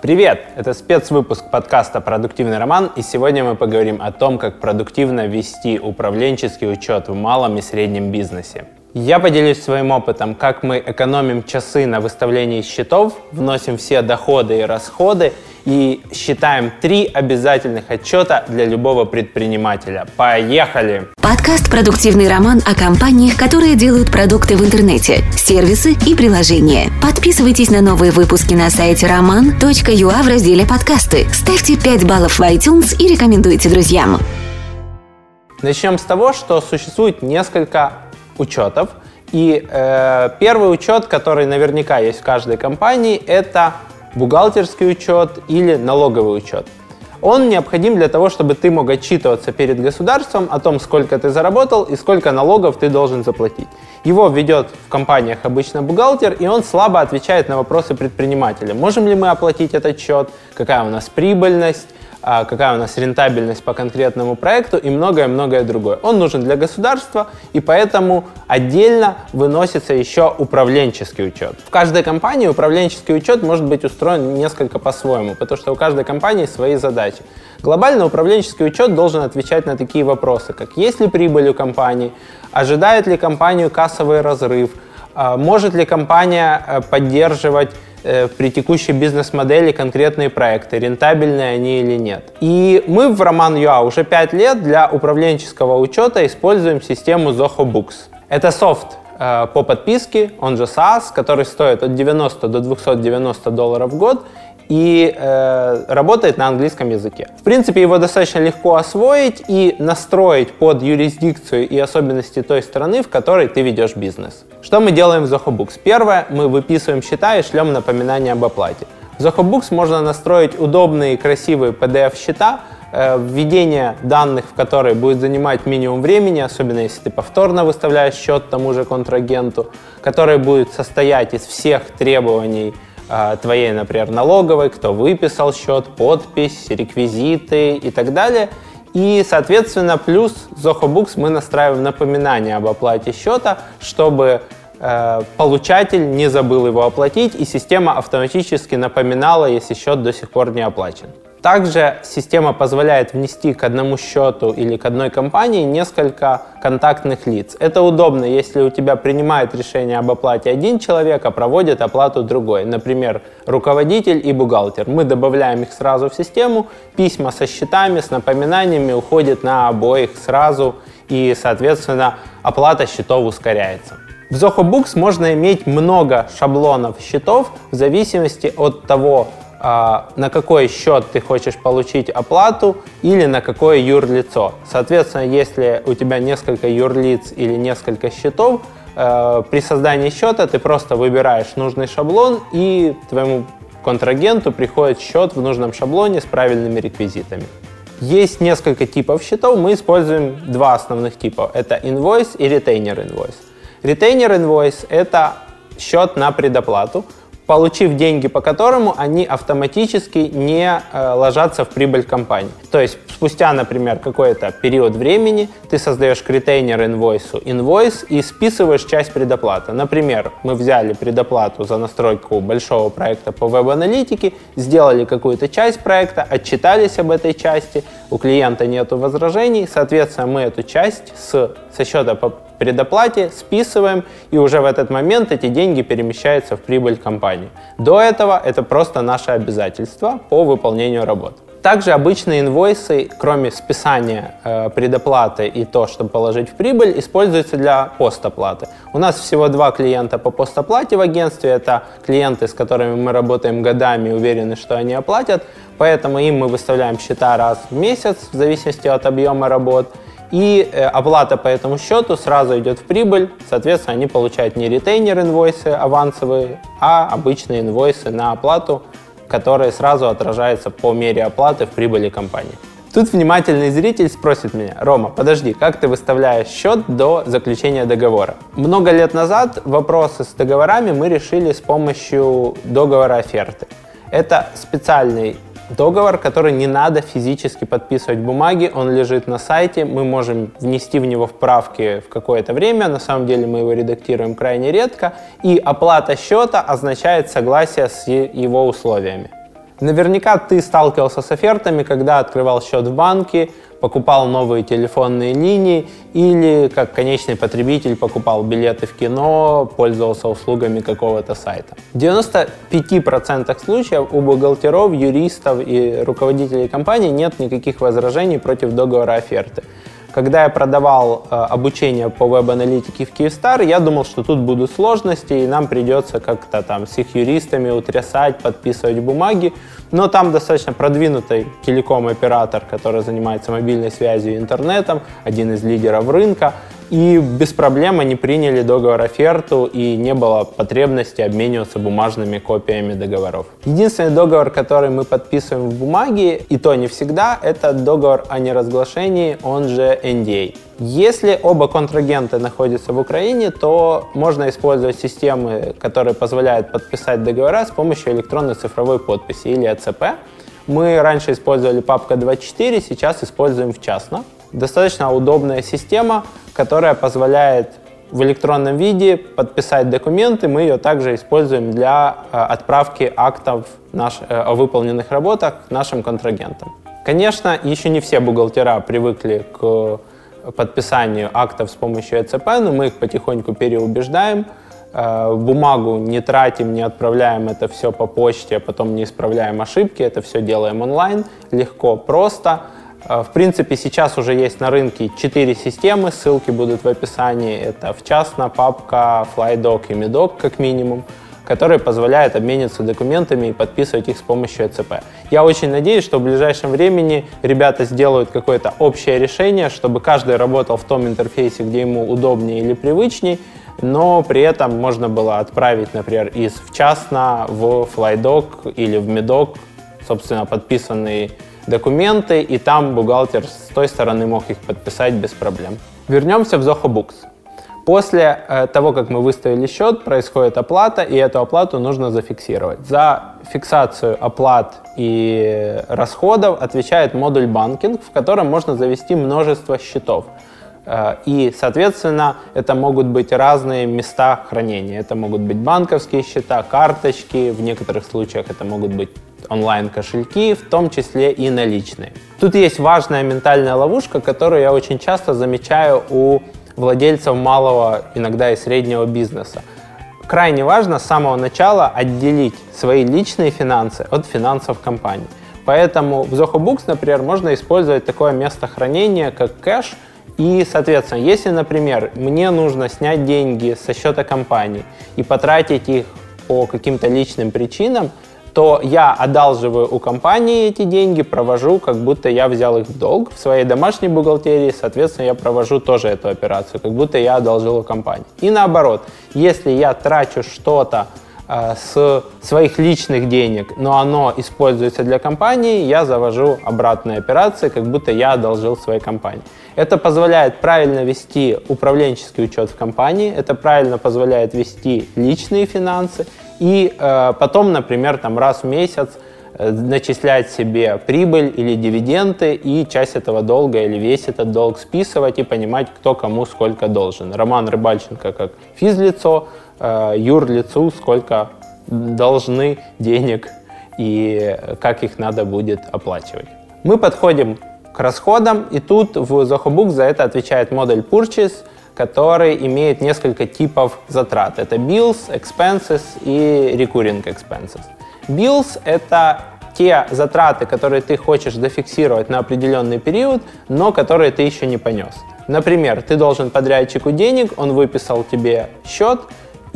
Привет! Это спецвыпуск подкаста «Продуктивный роман», и сегодня мы поговорим о том, как продуктивно вести управленческий учет в малом и среднем бизнесе. Я поделюсь своим опытом, как мы экономим часы на выставлении счетов, вносим все доходы и расходы и считаем три обязательных отчета для любого предпринимателя. Поехали! Подкаст «Продуктивный роман» о компаниях, которые делают продукты в интернете, сервисы и приложения. Подписывайтесь на новые выпуски на сайте roman.ua в разделе «Подкасты». Ставьте 5 баллов в iTunes и рекомендуйте друзьям. Начнем с того, что существует несколько учетов. И э, первый учет, который наверняка есть в каждой компании, это бухгалтерский учет или налоговый учет. Он необходим для того, чтобы ты мог отчитываться перед государством о том, сколько ты заработал и сколько налогов ты должен заплатить. Его ведет в компаниях обычно бухгалтер, и он слабо отвечает на вопросы предпринимателя. Можем ли мы оплатить этот счет, какая у нас прибыльность, какая у нас рентабельность по конкретному проекту и многое-многое другое. Он нужен для государства, и поэтому отдельно выносится еще управленческий учет. В каждой компании управленческий учет может быть устроен несколько по-своему, потому что у каждой компании свои задачи. Глобально управленческий учет должен отвечать на такие вопросы, как есть ли прибыль у компании, ожидает ли компанию кассовый разрыв, а, может ли компания э, поддерживать при текущей бизнес-модели конкретные проекты, рентабельные они или нет. И мы в Роман Юа уже 5 лет для управленческого учета используем систему Zoho Books. Это софт э, по подписке, он же SaaS, который стоит от 90 до 290 долларов в год и э, работает на английском языке. В принципе, его достаточно легко освоить и настроить под юрисдикцию и особенности той страны, в которой ты ведешь бизнес. Что мы делаем в ZohoBooks? Первое, мы выписываем счета и шлем напоминание об оплате. В ZohoBooks можно настроить удобные красивые PDF-счета, э, введение данных в которые будет занимать минимум времени, особенно если ты повторно выставляешь счет тому же контрагенту, который будет состоять из всех требований твоей, например, налоговой, кто выписал счет, подпись, реквизиты и так далее. И, соответственно, плюс ZohoBooks мы настраиваем напоминание об оплате счета, чтобы получатель не забыл его оплатить, и система автоматически напоминала, если счет до сих пор не оплачен. Также система позволяет внести к одному счету или к одной компании несколько контактных лиц. Это удобно, если у тебя принимает решение об оплате один человек, а проводит оплату другой. Например, руководитель и бухгалтер. Мы добавляем их сразу в систему, письма со счетами, с напоминаниями уходят на обоих сразу, и, соответственно, оплата счетов ускоряется. В Zoho Books можно иметь много шаблонов счетов в зависимости от того, а, на какой счет ты хочешь получить оплату или на какое юрлицо. Соответственно, если у тебя несколько юрлиц или несколько счетов, э, при создании счета ты просто выбираешь нужный шаблон и твоему контрагенту приходит счет в нужном шаблоне с правильными реквизитами. Есть несколько типов счетов, мы используем два основных типа. Это invoice и retainer invoice. Retainer invoice – это счет на предоплату, получив деньги по которому они автоматически не э, ложатся в прибыль компании. То есть спустя, например, какой-то период времени ты создаешь кретейнер инвойсу инвойс и списываешь часть предоплаты. Например, мы взяли предоплату за настройку большого проекта по веб-аналитике, сделали какую-то часть проекта, отчитались об этой части, у клиента нет возражений, соответственно, мы эту часть с, со счета по предоплате списываем, и уже в этот момент эти деньги перемещаются в прибыль компании. До этого это просто наше обязательство по выполнению работ. Также обычные инвойсы, кроме списания э, предоплаты и то, чтобы положить в прибыль, используются для постоплаты. У нас всего два клиента по постоплате в агентстве. Это клиенты, с которыми мы работаем годами, уверены, что они оплатят. Поэтому им мы выставляем счета раз в месяц, в зависимости от объема работ и э, оплата по этому счету сразу идет в прибыль, соответственно, они получают не ретейнер инвойсы авансовые, а обычные инвойсы на оплату, которые сразу отражаются по мере оплаты в прибыли компании. Тут внимательный зритель спросит меня, Рома, подожди, как ты выставляешь счет до заключения договора? Много лет назад вопросы с договорами мы решили с помощью договора оферты. Это специальный договор, который не надо физически подписывать бумаги, он лежит на сайте, мы можем внести в него вправки в какое-то время, на самом деле мы его редактируем крайне редко, и оплата счета означает согласие с его условиями. Наверняка ты сталкивался с офертами, когда открывал счет в банке, покупал новые телефонные линии или как конечный потребитель покупал билеты в кино, пользовался услугами какого-то сайта. В 95% случаев у бухгалтеров, юристов и руководителей компаний нет никаких возражений против договора оферты. Когда я продавал э, обучение по веб-аналитике в Киевстар, я думал, что тут будут сложности, и нам придется как-то там с их юристами утрясать, подписывать бумаги. Но там достаточно продвинутый телеком-оператор, который занимается мобильной связью и интернетом, один из лидеров рынка. И без проблем они приняли договор оферту, и не было потребности обмениваться бумажными копиями договоров. Единственный договор, который мы подписываем в бумаге, и то не всегда, это договор о неразглашении, он же NDA. Если оба контрагента находятся в Украине, то можно использовать системы, которые позволяют подписать договора с помощью электронной цифровой подписи или АЦП. Мы раньше использовали папка 24, сейчас используем в частно. Достаточно удобная система, которая позволяет в электронном виде подписать документы. Мы ее также используем для э, отправки актов наш, э, о выполненных работах нашим контрагентам. Конечно, еще не все бухгалтера привыкли к подписанию актов с помощью ЭЦП, но мы их потихоньку переубеждаем. Э, бумагу не тратим, не отправляем это все по почте, а потом не исправляем ошибки. Это все делаем онлайн, легко, просто. А, в принципе, сейчас уже есть на рынке 4 системы, ссылки будут в описании. Это в частно, папка, FlyDoc и Meddoc как минимум, которые позволяют обмениться документами и подписывать их с помощью ЭЦП. Я очень надеюсь, что в ближайшем времени ребята сделают какое-то общее решение, чтобы каждый работал в том интерфейсе, где ему удобнее или привычней, но при этом можно было отправить, например, из в частно в FlyDoc или в Meddoc, собственно, подписанный документы, и там бухгалтер с той стороны мог их подписать без проблем. Вернемся в Zoho Books. После э, того, как мы выставили счет, происходит оплата, и эту оплату нужно зафиксировать. За фиксацию оплат и расходов отвечает модуль банкинг, в котором можно завести множество счетов. Э, и, соответственно, это могут быть разные места хранения. Это могут быть банковские счета, карточки, в некоторых случаях это могут быть онлайн-кошельки, в том числе и наличные. Тут есть важная ментальная ловушка, которую я очень часто замечаю у владельцев малого, иногда и среднего бизнеса. Крайне важно с самого начала отделить свои личные финансы от финансов компании. Поэтому в Zoho Books, например, можно использовать такое место хранения, как кэш. И, соответственно, если, например, мне нужно снять деньги со счета компании и потратить их по каким-то личным причинам, то я одалживаю у компании эти деньги, провожу, как будто я взял их в долг в своей домашней бухгалтерии, соответственно, я провожу тоже эту операцию, как будто я одолжил у компании. И наоборот, если я трачу что-то э, с своих личных денег, но оно используется для компании, я завожу обратные операции, как будто я одолжил своей компании. Это позволяет правильно вести управленческий учет в компании, это правильно позволяет вести личные финансы, и э, потом, например, там раз в месяц э, начислять себе прибыль или дивиденды и часть этого долга или весь этот долг списывать и понимать, кто кому сколько должен. Роман Рыбальченко как физлицо, э, юрлицу сколько должны денег и как их надо будет оплачивать. Мы подходим к расходам, и тут в Zoho за это отвечает модуль Purchase – который имеет несколько типов затрат. Это bills, expenses и recurring expenses. Bills — это те затраты, которые ты хочешь зафиксировать на определенный период, но которые ты еще не понес. Например, ты должен подрядчику денег, он выписал тебе счет,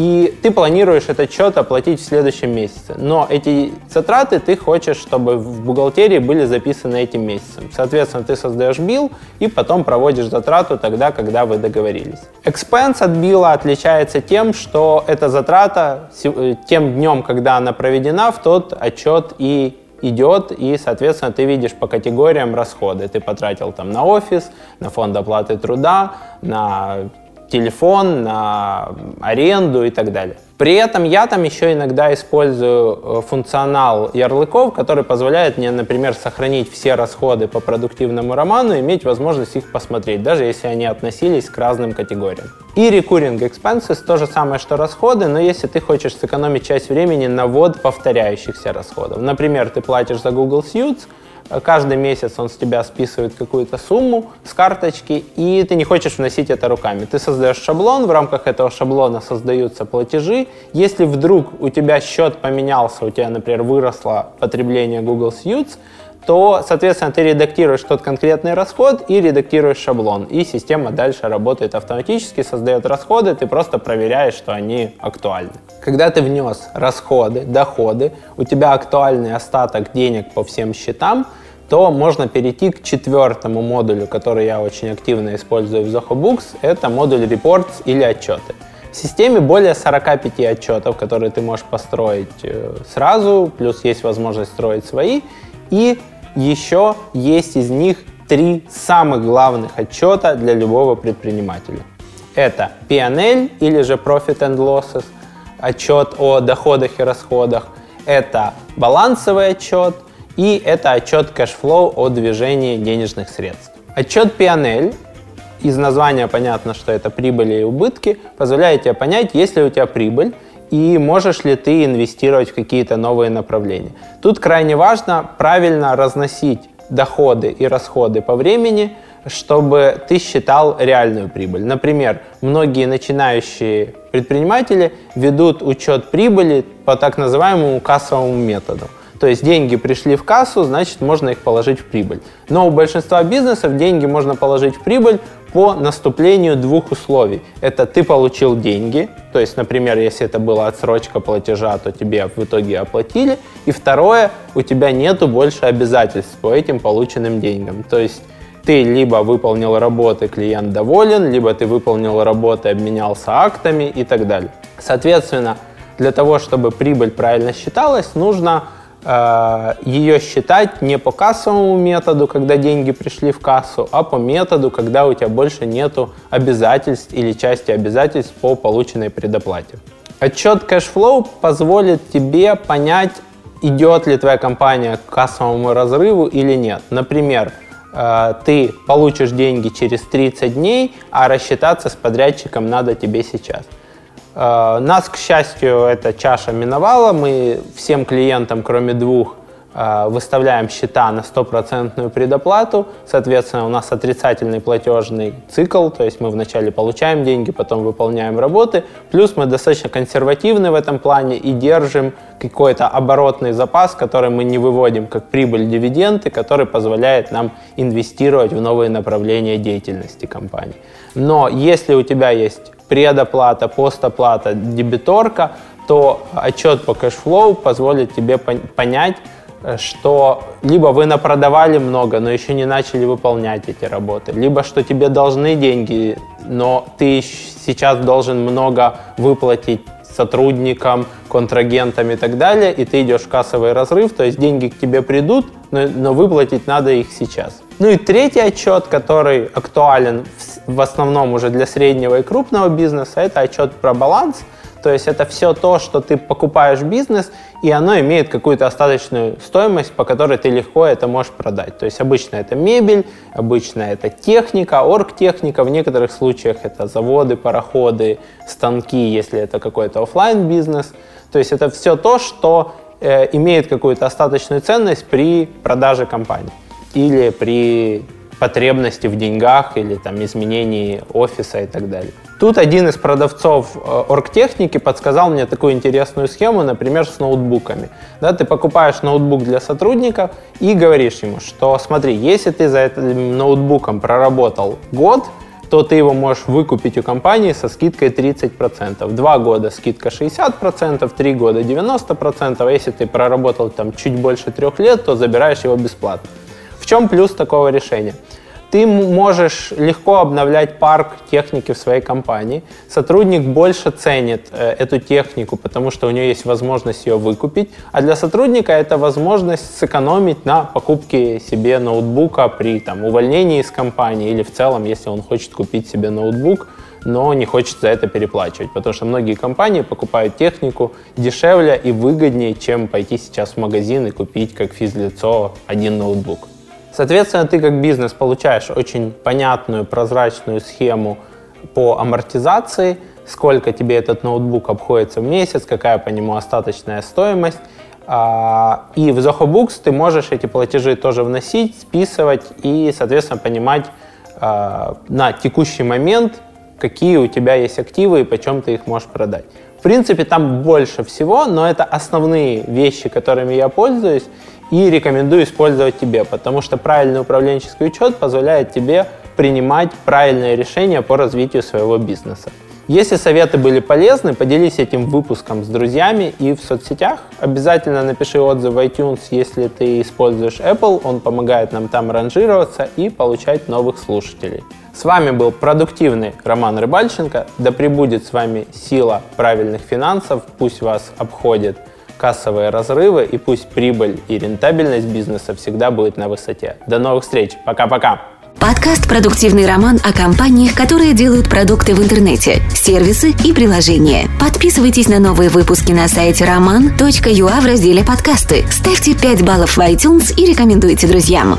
и ты планируешь этот счет оплатить в следующем месяце. Но эти затраты ты хочешь, чтобы в бухгалтерии были записаны этим месяцем. Соответственно, ты создаешь билл и потом проводишь затрату тогда, когда вы договорились. Expense от билла отличается тем, что эта затрата э, тем днем, когда она проведена, в тот отчет и идет, и, соответственно, ты видишь по категориям расходы. Ты потратил там на офис, на фонд оплаты труда, на телефон, на аренду и так далее. При этом я там еще иногда использую э, функционал ярлыков, который позволяет мне, например, сохранить все расходы по продуктивному роману и иметь возможность их посмотреть, даже если они относились к разным категориям. И recurring expenses то же самое, что расходы, но если ты хочешь сэкономить часть времени на ввод повторяющихся расходов. Например, ты платишь за Google Suits, Каждый месяц он с тебя списывает какую-то сумму с карточки, и ты не хочешь вносить это руками. Ты создаешь шаблон, в рамках этого шаблона создаются платежи. Если вдруг у тебя счет поменялся, у тебя, например, выросло потребление Google Suits, то, соответственно, ты редактируешь тот конкретный расход и редактируешь шаблон. И система дальше работает автоматически, создает расходы, ты просто проверяешь, что они актуальны. Когда ты внес расходы, доходы, у тебя актуальный остаток денег по всем счетам, то можно перейти к четвертому модулю, который я очень активно использую в Zoho Books. Это модуль Reports или отчеты. В системе более 45 отчетов, которые ты можешь построить э, сразу, плюс есть возможность строить свои. И еще есть из них три самых главных отчета для любого предпринимателя. Это P&L или же Profit and Losses, отчет о доходах и расходах. Это балансовый отчет и это отчет cash flow о движении денежных средств. Отчет P&L из названия понятно, что это прибыли и убытки, позволяет тебе понять, есть ли у тебя прибыль, и можешь ли ты инвестировать в какие-то новые направления. Тут крайне важно правильно разносить доходы и расходы по времени, чтобы ты считал реальную прибыль. Например, многие начинающие предприниматели ведут учет прибыли по так называемому кассовому методу. То есть деньги пришли в кассу, значит можно их положить в прибыль. Но у большинства бизнесов деньги можно положить в прибыль по наступлению двух условий. Это ты получил деньги, то есть, например, если это была отсрочка платежа, то тебе в итоге оплатили. И второе, у тебя нету больше обязательств по этим полученным деньгам. То есть ты либо выполнил работы, клиент доволен, либо ты выполнил работы, обменялся актами и так далее. Соответственно, для того, чтобы прибыль правильно считалась, нужно ее считать не по кассовому методу, когда деньги пришли в кассу, а по методу, когда у тебя больше нету обязательств или части обязательств по полученной предоплате. Отчет cash flow позволит тебе понять, идет ли твоя компания к кассовому разрыву или нет. Например, э, ты получишь деньги через 30 дней, а рассчитаться с подрядчиком надо тебе сейчас. Э, нас, к счастью, эта чаша миновала. Мы всем клиентам, кроме двух, э, выставляем счета на стопроцентную предоплату. Соответственно, у нас отрицательный платежный цикл, то есть мы вначале получаем деньги, потом выполняем работы. Плюс мы достаточно консервативны в этом плане и держим какой-то оборотный запас, который мы не выводим как прибыль дивиденды, который позволяет нам инвестировать в новые направления деятельности компании. Но если у тебя есть предоплата, постоплата, дебиторка, то отчет по cash flow позволит тебе понять, э, что либо вы напродавали много, но еще не начали выполнять эти работы, либо что тебе должны деньги, но ты сейчас должен много выплатить сотрудникам, контрагентам и так далее, и ты идешь в кассовый разрыв, то есть деньги к тебе придут, но, но выплатить надо их сейчас. Ну и третий отчет, который актуален в, основном уже для среднего и крупного бизнеса, это отчет про баланс. То есть это все то, что ты покупаешь бизнес, и оно имеет какую-то остаточную стоимость, по которой ты легко это можешь продать. То есть обычно это мебель, обычно это техника, оргтехника, в некоторых случаях это заводы, пароходы, станки, если это какой-то офлайн бизнес. То есть это все то, что э, имеет какую-то остаточную ценность при продаже компании или при потребности в деньгах или там изменении офиса и так далее. Тут один из продавцов э, оргтехники подсказал мне такую интересную схему, например, с ноутбуками. Да, ты покупаешь ноутбук для сотрудников и говоришь ему, что смотри, если ты за этим ноутбуком проработал год, то ты его можешь выкупить у компании со скидкой 30%. Два года скидка 60%, три года 90%, а если ты проработал там чуть больше трех лет, то забираешь его бесплатно. В чем плюс такого решения? Ты можешь легко обновлять парк техники в своей компании. Сотрудник больше ценит э, эту технику, потому что у него есть возможность ее выкупить. А для сотрудника это возможность сэкономить на покупке себе ноутбука при там, увольнении из компании или в целом, если он хочет купить себе ноутбук но не хочет за это переплачивать, потому что многие компании покупают технику дешевле и выгоднее, чем пойти сейчас в магазин и купить как физлицо один ноутбук. Соответственно, ты как бизнес получаешь очень понятную, прозрачную схему по амортизации, сколько тебе этот ноутбук обходится в месяц, какая по нему остаточная стоимость. А, и в Zoho Books ты можешь эти платежи тоже вносить, списывать и, соответственно, понимать а, на текущий момент, какие у тебя есть активы и почем ты их можешь продать. В принципе, там больше всего, но это основные вещи, которыми я пользуюсь и рекомендую использовать тебе, потому что правильный управленческий учет позволяет тебе принимать правильные решения по развитию своего бизнеса. Если советы были полезны, поделись этим выпуском с друзьями и в соцсетях. Обязательно напиши отзыв в iTunes, если ты используешь Apple. Он помогает нам там ранжироваться и получать новых слушателей. С вами был продуктивный Роман Рыбальченко. Да пребудет с вами сила правильных финансов. Пусть вас обходят кассовые разрывы и пусть прибыль и рентабельность бизнеса всегда будет на высоте. До новых встреч. Пока-пока. Подкаст «Продуктивный роман» о компаниях, которые делают продукты в интернете, сервисы и приложения. Подписывайтесь на новые выпуски на сайте roman.ua в разделе «Подкасты». Ставьте 5 баллов в iTunes и рекомендуйте друзьям.